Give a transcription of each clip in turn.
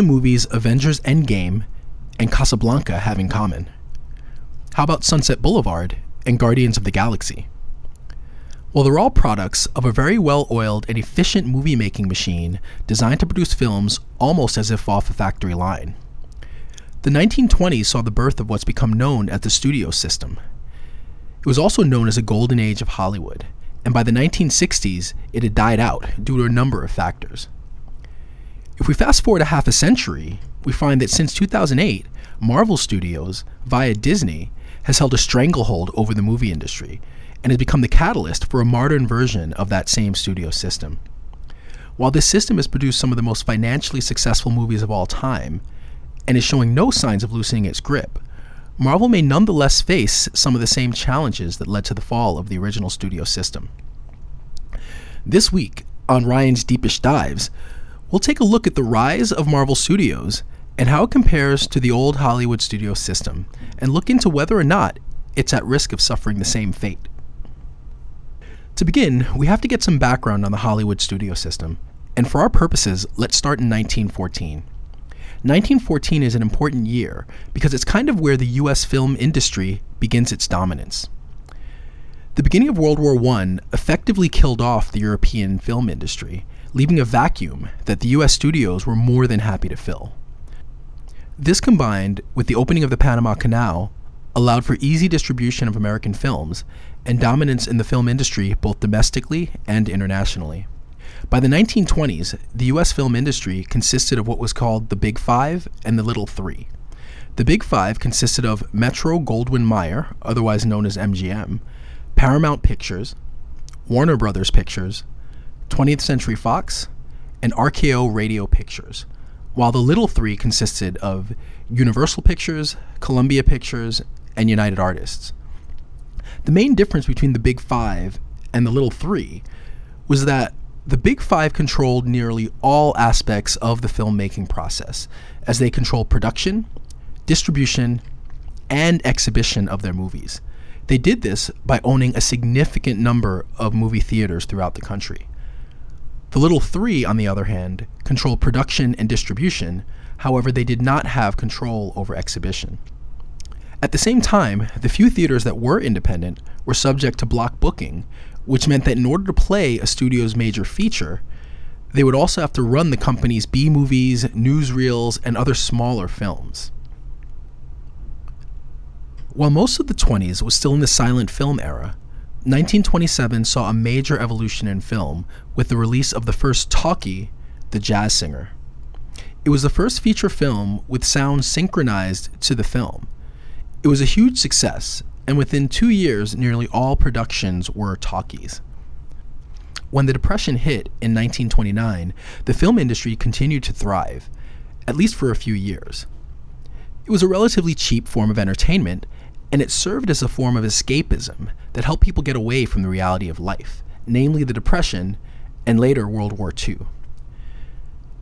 The movies Avengers Endgame and Casablanca have in common? How about Sunset Boulevard and Guardians of the Galaxy? Well, they're all products of a very well oiled and efficient movie making machine designed to produce films almost as if off a factory line. The 1920s saw the birth of what's become known as the studio system. It was also known as a golden age of Hollywood, and by the 1960s, it had died out due to a number of factors. If we fast forward a half a century, we find that since 2008, Marvel Studios, via Disney, has held a stranglehold over the movie industry and has become the catalyst for a modern version of that same studio system. While this system has produced some of the most financially successful movies of all time and is showing no signs of loosening its grip, Marvel may nonetheless face some of the same challenges that led to the fall of the original studio system. This week, on Ryan's Deepish Dives, we'll take a look at the rise of Marvel Studios and how it compares to the old Hollywood studio system, and look into whether or not it's at risk of suffering the same fate. To begin, we have to get some background on the Hollywood studio system, and for our purposes, let's start in 1914. 1914 is an important year because it's kind of where the US film industry begins its dominance. The beginning of World War I effectively killed off the European film industry, leaving a vacuum that the US studios were more than happy to fill. This combined with the opening of the Panama Canal allowed for easy distribution of American films and dominance in the film industry both domestically and internationally. By the 1920s, the US film industry consisted of what was called the Big Five and the Little Three. The Big Five consisted of Metro Goldwyn Mayer, otherwise known as MGM, Paramount Pictures, Warner Brothers Pictures, 20th Century Fox, and RKO Radio Pictures, while the Little Three consisted of Universal Pictures, Columbia Pictures, and United Artists. The main difference between the Big Five and the Little Three was that the Big Five controlled nearly all aspects of the filmmaking process, as they controlled production, distribution, and exhibition of their movies. They did this by owning a significant number of movie theaters throughout the country. The Little Three, on the other hand, controlled production and distribution, however, they did not have control over exhibition. At the same time, the few theaters that were independent were subject to block booking, which meant that in order to play a studio's major feature, they would also have to run the company's B movies, newsreels, and other smaller films. While most of the 20s was still in the silent film era, 1927 saw a major evolution in film with the release of the first talkie, The Jazz Singer. It was the first feature film with sound synchronized to the film it was a huge success, and within two years, nearly all productions were talkies. When the Depression hit in 1929, the film industry continued to thrive, at least for a few years. It was a relatively cheap form of entertainment, and it served as a form of escapism that helped people get away from the reality of life, namely the Depression and later World War II.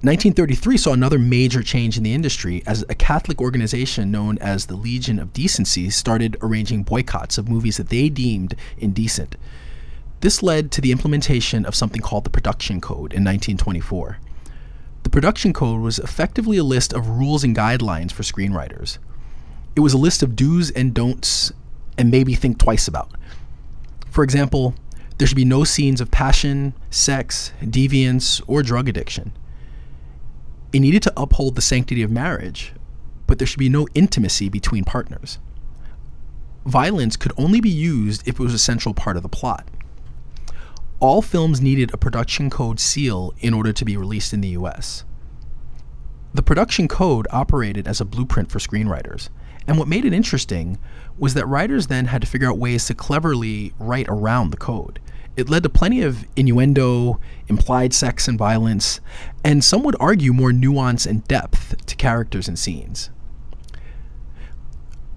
1933 saw another major change in the industry as a Catholic organization known as the Legion of Decency started arranging boycotts of movies that they deemed indecent. This led to the implementation of something called the Production Code in 1924. The Production Code was effectively a list of rules and guidelines for screenwriters. It was a list of do's and don'ts and maybe think twice about. For example, there should be no scenes of passion, sex, deviance, or drug addiction it needed to uphold the sanctity of marriage, but there should be no intimacy between partners. Violence could only be used if it was a central part of the plot. All films needed a production code seal in order to be released in the US. The production code operated as a blueprint for screenwriters, and what made it interesting was that writers then had to figure out ways to cleverly write around the code it led to plenty of innuendo, implied sex and violence, and some would argue more nuance and depth to characters and scenes.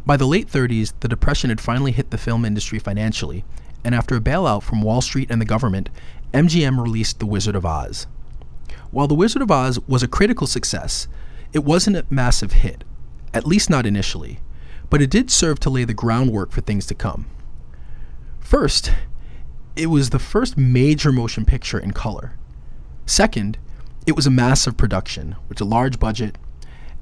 By the late 30s, the Depression had finally hit the film industry financially, and after a bailout from Wall Street and the government, MGM released The Wizard of Oz. While The Wizard of Oz was a critical success, it wasn't a massive hit, at least not initially, but it did serve to lay the groundwork for things to come. First, it was the first major motion picture in color. Second, It was a massive production with a large budget,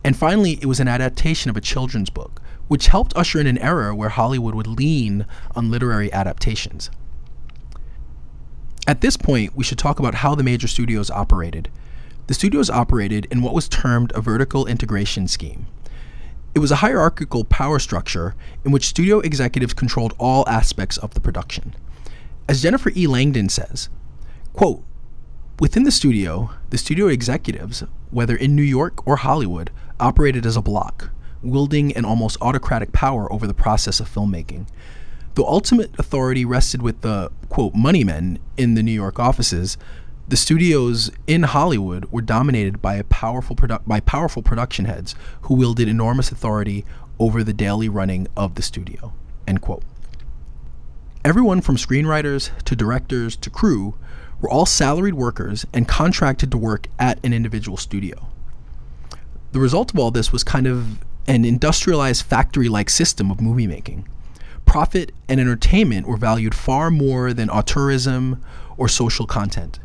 and finally, it was an adaptation of a children's book, which helped usher in an era where Hollywood would lean on literary adaptations. At this point, we should talk about how the major studios operated. The studios operated in what was termed a vertical integration scheme. It was a hierarchical power structure in which studio executives controlled all aspects of the production. As Jennifer E. Langdon says, quote, Within the studio, the studio executives, whether in New York or Hollywood, operated as a block, wielding an almost autocratic power over the process of filmmaking. The ultimate authority rested with the, quote, money men in the New York offices, the studios in Hollywood were dominated by, powerful produ- by powerful production heads who wielded enormous authority over the daily running of the studio. End quote. Everyone from screenwriters to directors to crew were all salaried workers and contracted to work at an individual studio. The result of all this was kind of an industrialized factory like system of movie making. Profit and entertainment were valued far more than auteurism or social content.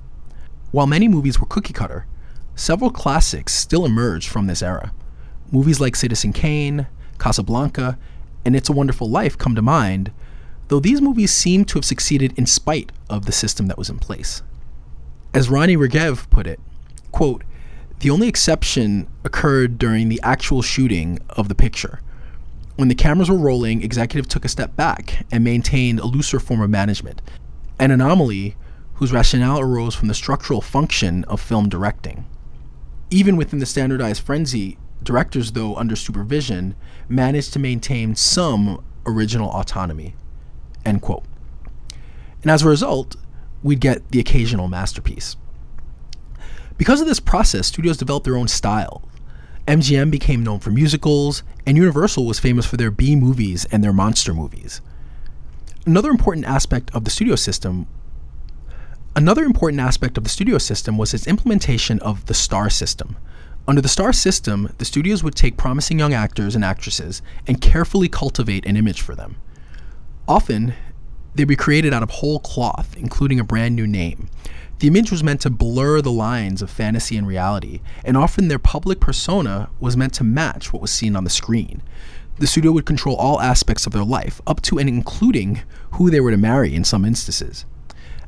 While many movies were cookie cutter, several classics still emerged from this era. Movies like Citizen Kane, Casablanca, and It's a Wonderful Life come to mind, though these movies seem to have succeeded in spite of the system that was in place. As Ronny Regev put it, quote, the only exception occurred during the actual shooting of the picture. When the cameras were rolling, executive took a step back and maintained a looser form of management, an anomaly whose rationale arose from the structural function of film directing. Even within the standardized frenzy, directors, though under supervision, managed to maintain some original autonomy. End quote. And as a result, we'd get the occasional masterpiece. Because of this process, studios developed their own style. MGM became known for musicals, and Universal was famous for their B movies and their monster movies. Another important aspect of the studio system Another important aspect of the studio system was its implementation of the star system. Under the star system, the studios would take promising young actors and actresses and carefully cultivate an image for them. Often, they'd be created out of whole cloth, including a brand new name. The image was meant to blur the lines of fantasy and reality, and often their public persona was meant to match what was seen on the screen. The studio would control all aspects of their life, up to and including who they were to marry in some instances.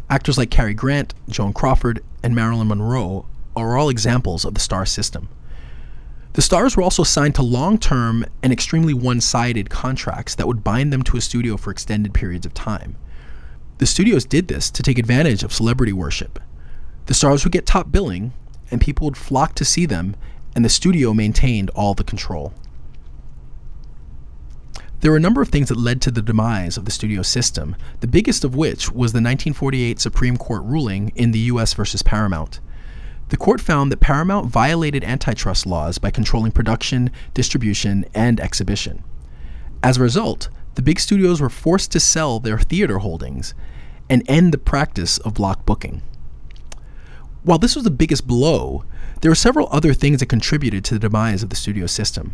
Actors like Cary Grant, Joan Crawford, and Marilyn Monroe are all examples of the star system. The stars were also signed to long term and extremely one sided contracts that would bind them to a studio for extended periods of time. The studios did this to take advantage of celebrity worship. The stars would get top billing, and people would flock to see them, and the studio maintained all the control. There were a number of things that led to the demise of the studio system, the biggest of which was the 1948 Supreme Court ruling in the US versus Paramount. The court found that Paramount violated antitrust laws by controlling production, distribution, and exhibition. As a result, the big studios were forced to sell their theater holdings and end the practice of block booking. While this was the biggest blow, there were several other things that contributed to the demise of the studio system.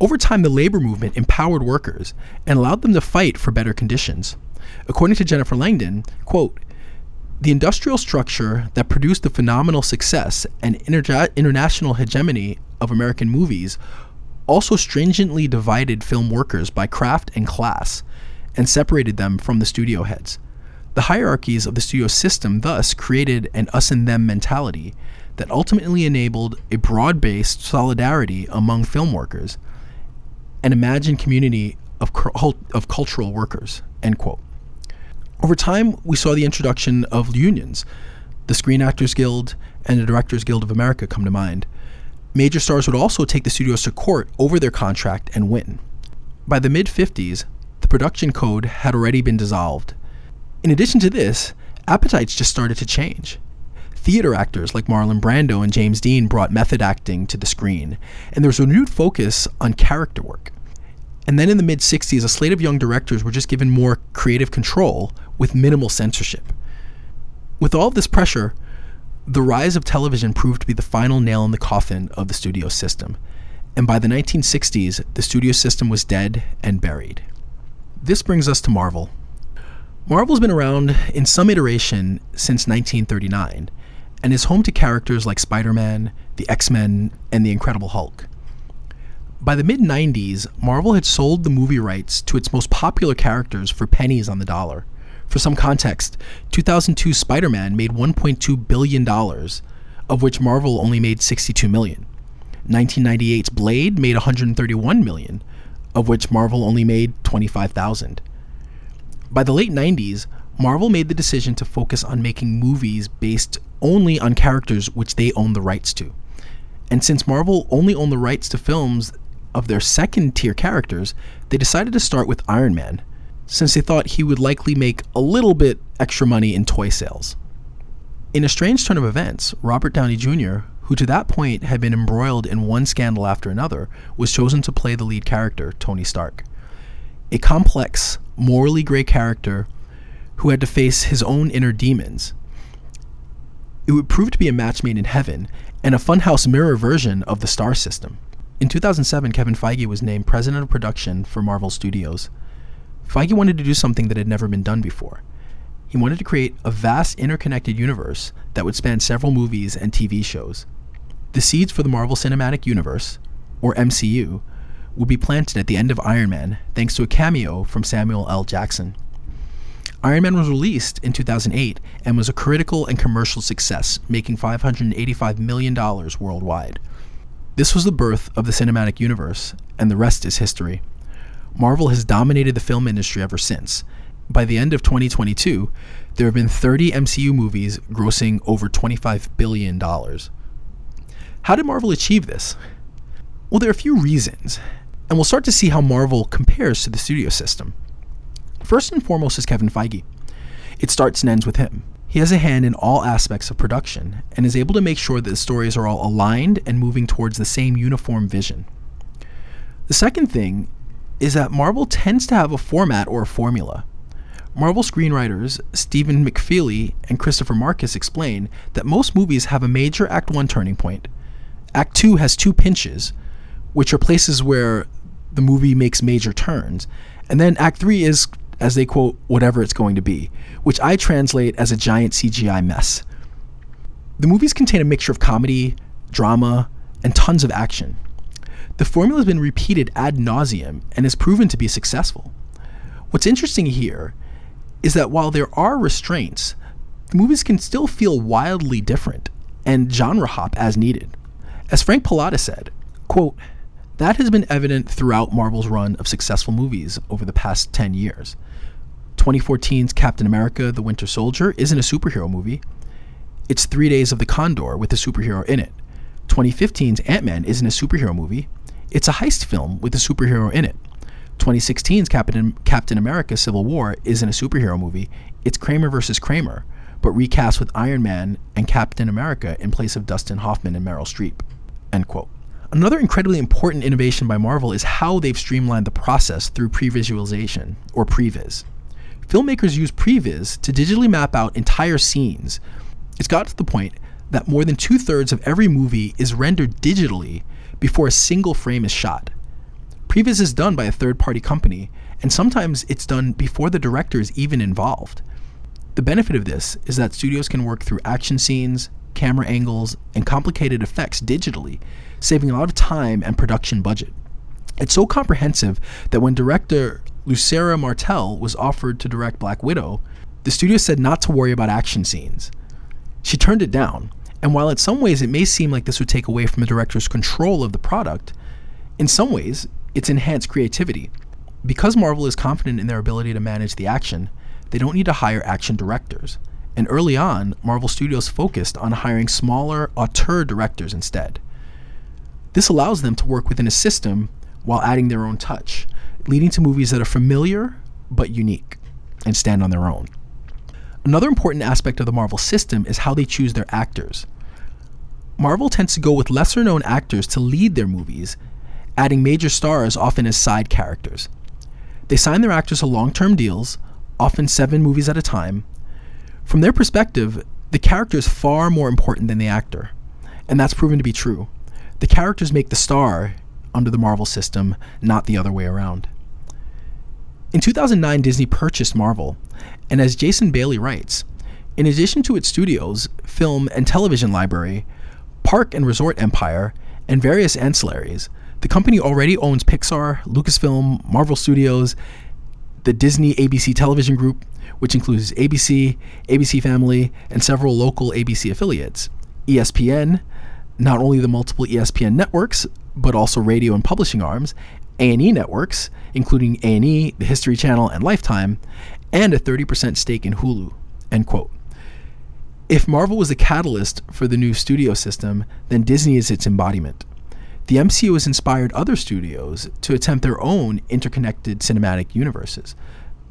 Over time, the labor movement empowered workers and allowed them to fight for better conditions. According to Jennifer Langdon, quote, the industrial structure that produced the phenomenal success and inter- international hegemony of American movies also stringently divided film workers by craft and class and separated them from the studio heads. The hierarchies of the studio system thus created an us and them mentality that ultimately enabled a broad based solidarity among film workers an imagined community of, of cultural workers. End quote. Over time, we saw the introduction of unions. The Screen Actors Guild and the Directors Guild of America come to mind. Major stars would also take the studios to court over their contract and win. By the mid 50s, the production code had already been dissolved. In addition to this, appetites just started to change. Theater actors like Marlon Brando and James Dean brought method acting to the screen, and there was a renewed focus on character work. And then in the mid 60s, a slate of young directors were just given more creative control with minimal censorship. With all this pressure, the rise of television proved to be the final nail in the coffin of the studio system. And by the 1960s, the studio system was dead and buried. This brings us to Marvel. Marvel's been around in some iteration since 1939, and is home to characters like Spider Man, the X Men, and the Incredible Hulk. By the mid 90s, Marvel had sold the movie rights to its most popular characters for pennies on the dollar. For some context, 2002 Spider Man made $1.2 billion, of which Marvel only made $62 million. 1998's Blade made 131 million, of which Marvel only made 25,000. By the late 90s, Marvel made the decision to focus on making movies based only on characters which they own the rights to. And since Marvel only owned the rights to films of their second tier characters, they decided to start with Iron Man, since they thought he would likely make a little bit extra money in toy sales. In a strange turn of events, Robert Downey Jr., who to that point had been embroiled in one scandal after another, was chosen to play the lead character, Tony Stark. A complex, morally gray character who had to face his own inner demons. It would prove to be a match made in heaven and a funhouse mirror version of the star system. In 2007, Kevin Feige was named president of production for Marvel Studios. Feige wanted to do something that had never been done before. He wanted to create a vast interconnected universe that would span several movies and TV shows. The seeds for the Marvel Cinematic Universe, or MCU, would be planted at the end of Iron Man thanks to a cameo from Samuel L. Jackson. Iron Man was released in 2008 and was a critical and commercial success, making $585 million worldwide. This was the birth of the cinematic universe, and the rest is history. Marvel has dominated the film industry ever since. By the end of 2022, there have been 30 MCU movies grossing over $25 billion. How did Marvel achieve this? Well, there are a few reasons, and we'll start to see how Marvel compares to the studio system. First and foremost is Kevin Feige. It starts and ends with him. He has a hand in all aspects of production and is able to make sure that the stories are all aligned and moving towards the same uniform vision. The second thing is that Marvel tends to have a format or a formula. Marvel screenwriters Stephen McFeely and Christopher Markus explain that most movies have a major Act 1 turning point. Act 2 has two pinches, which are places where the movie makes major turns. And then Act 3 is as they quote, whatever it's going to be, which I translate as a giant CGI mess. The movies contain a mixture of comedy, drama, and tons of action. The formula has been repeated ad nauseum and has proven to be successful. What's interesting here is that while there are restraints, the movies can still feel wildly different and genre hop as needed. As Frank Pallotta said, quote, that has been evident throughout Marvel's run of successful movies over the past 10 years. 2014's Captain America The Winter Soldier isn't a superhero movie. It's Three Days of the Condor with a superhero in it. 2015's Ant Man isn't a superhero movie. It's a heist film with a superhero in it. 2016's Captain, Captain America Civil War isn't a superhero movie. It's Kramer versus Kramer, but recast with Iron Man and Captain America in place of Dustin Hoffman and Meryl Streep. End quote. Another incredibly important innovation by Marvel is how they've streamlined the process through pre-visualization, or previs. Filmmakers use previs to digitally map out entire scenes. It's got to the point that more than two thirds of every movie is rendered digitally before a single frame is shot. Previs is done by a third party company, and sometimes it's done before the director is even involved. The benefit of this is that studios can work through action scenes, camera angles, and complicated effects digitally saving a lot of time and production budget. It's so comprehensive that when director Lucrecia Martel was offered to direct Black Widow, the studio said not to worry about action scenes. She turned it down, and while in some ways it may seem like this would take away from the director's control of the product, in some ways it's enhanced creativity. Because Marvel is confident in their ability to manage the action, they don't need to hire action directors. And early on, Marvel Studios focused on hiring smaller auteur directors instead. This allows them to work within a system while adding their own touch, leading to movies that are familiar but unique and stand on their own. Another important aspect of the Marvel system is how they choose their actors. Marvel tends to go with lesser known actors to lead their movies, adding major stars often as side characters. They sign their actors to long term deals, often seven movies at a time. From their perspective, the character is far more important than the actor, and that's proven to be true. The characters make the star under the Marvel system, not the other way around. In 2009, Disney purchased Marvel, and as Jason Bailey writes, In addition to its studios, film and television library, park and resort empire, and various ancillaries, the company already owns Pixar, Lucasfilm, Marvel Studios, the Disney ABC television group, which includes ABC, ABC Family, and several local ABC affiliates, ESPN, not only the multiple ESPN networks, but also radio and publishing arms, A&E networks, including A&E, the History Channel, and Lifetime, and a 30% stake in Hulu. End quote. If Marvel was a catalyst for the new studio system, then Disney is its embodiment. The MCU has inspired other studios to attempt their own interconnected cinematic universes,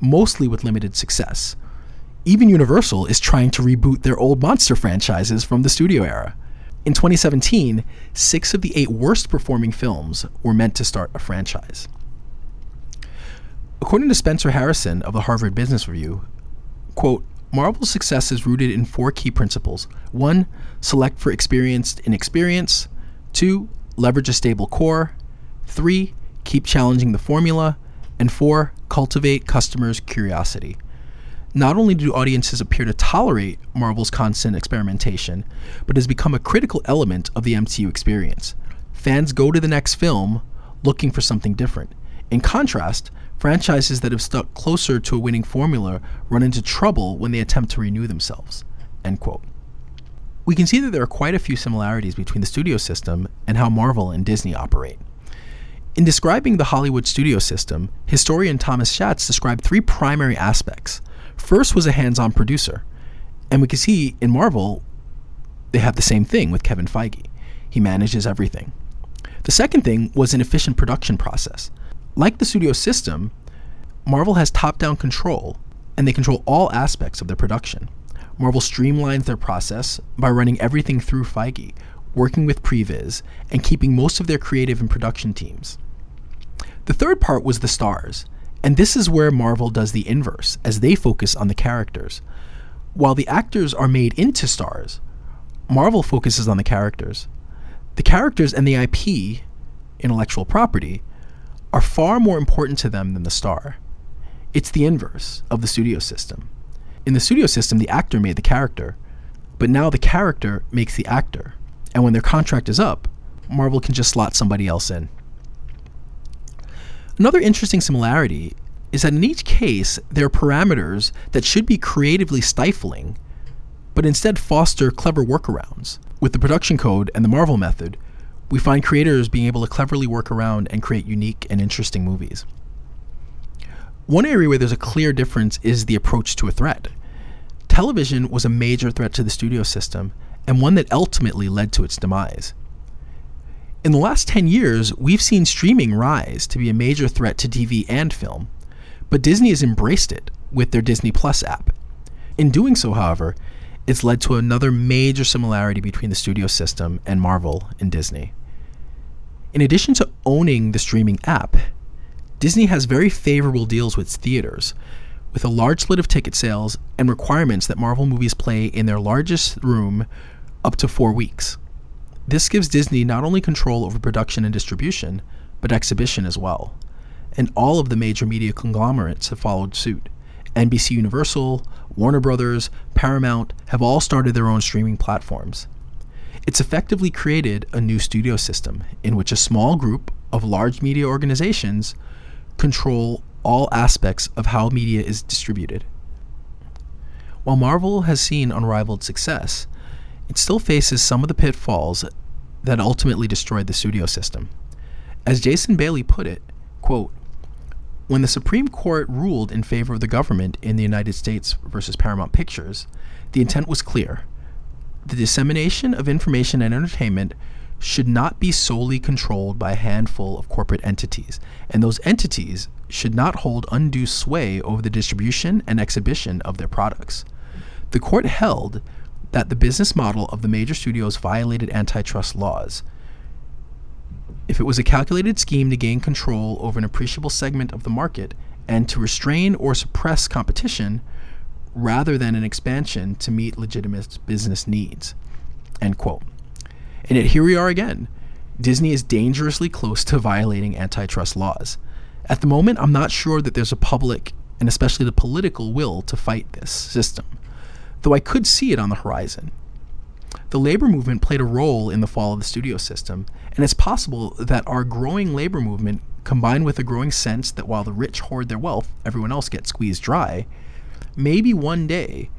mostly with limited success. Even Universal is trying to reboot their old monster franchises from the studio era. In 2017, six of the eight worst performing films were meant to start a franchise. According to Spencer Harrison of the Harvard Business Review, quote, Marvel's success is rooted in four key principles. One, select for experienced inexperience. Two, leverage a stable core. Three, keep challenging the formula. And four, cultivate customers' curiosity. Not only do audiences appear to tolerate Marvel's constant experimentation, but has become a critical element of the MCU experience. Fans go to the next film looking for something different. In contrast, Franchises that have stuck closer to a winning formula run into trouble when they attempt to renew themselves. End quote. We can see that there are quite a few similarities between the studio system and how Marvel and Disney operate. In describing the Hollywood studio system, historian Thomas Schatz described three primary aspects. First was a hands on producer, and we can see in Marvel they have the same thing with Kevin Feige. He manages everything. The second thing was an efficient production process. Like the studio system, Marvel has top down control, and they control all aspects of their production. Marvel streamlines their process by running everything through Feige, working with Previs, and keeping most of their creative and production teams. The third part was the stars, and this is where Marvel does the inverse, as they focus on the characters. While the actors are made into stars, Marvel focuses on the characters. The characters and the IP, intellectual property, are far more important to them than the star. It's the inverse of the studio system. In the studio system, the actor made the character, but now the character makes the actor. And when their contract is up, Marvel can just slot somebody else in. Another interesting similarity is that in each case, there are parameters that should be creatively stifling, but instead foster clever workarounds. With the production code and the Marvel method, we find creators being able to cleverly work around and create unique and interesting movies. One area where there's a clear difference is the approach to a threat. Television was a major threat to the studio system, and one that ultimately led to its demise. In the last 10 years, we've seen streaming rise to be a major threat to TV and film, but Disney has embraced it with their Disney Plus app. In doing so, however, it's led to another major similarity between the studio system and Marvel and Disney. In addition to owning the streaming app, Disney has very favorable deals with theaters, with a large slit of ticket sales and requirements that Marvel movies play in their largest room up to four weeks. This gives Disney not only control over production and distribution, but exhibition as well. And all of the major media conglomerates have followed suit. NBC Universal, Warner Brothers, Paramount have all started their own streaming platforms. It's effectively created a new studio system in which a small group of large media organizations control all aspects of how media is distributed. While Marvel has seen unrivaled success, it still faces some of the pitfalls that ultimately destroyed the studio system. As Jason Bailey put it, quote, when the Supreme Court ruled in favor of the government in the United States versus Paramount Pictures, the intent was clear the dissemination of information and entertainment should not be solely controlled by a handful of corporate entities, and those entities should not hold undue sway over the distribution and exhibition of their products. The court held that the business model of the major studios violated antitrust laws. If it was a calculated scheme to gain control over an appreciable segment of the market and to restrain or suppress competition, rather than an expansion to meet legitimate business needs. End quote. And yet here we are again. Disney is dangerously close to violating antitrust laws. At the moment, I'm not sure that there's a public and especially the political will to fight this system. though I could see it on the horizon. The labor movement played a role in the fall of the studio system, and it's possible that our growing labor movement, combined with a growing sense that while the rich hoard their wealth, everyone else gets squeezed dry, maybe one day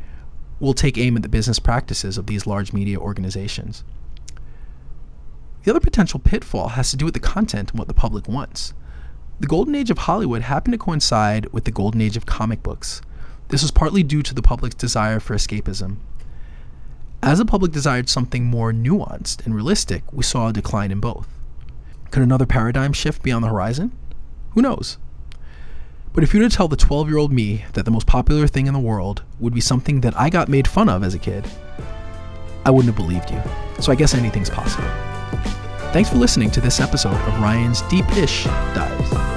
will take aim at the business practices of these large media organizations. The other potential pitfall has to do with the content and what the public wants. The golden age of Hollywood happened to coincide with the golden age of comic books. This was partly due to the public's desire for escapism. As the public desired something more nuanced and realistic, we saw a decline in both. Could another paradigm shift be on the horizon? Who knows? But if you were to tell the 12 year old me that the most popular thing in the world would be something that I got made fun of as a kid, I wouldn't have believed you. So I guess anything's possible. Thanks for listening to this episode of Ryan's Deep Ish Dives.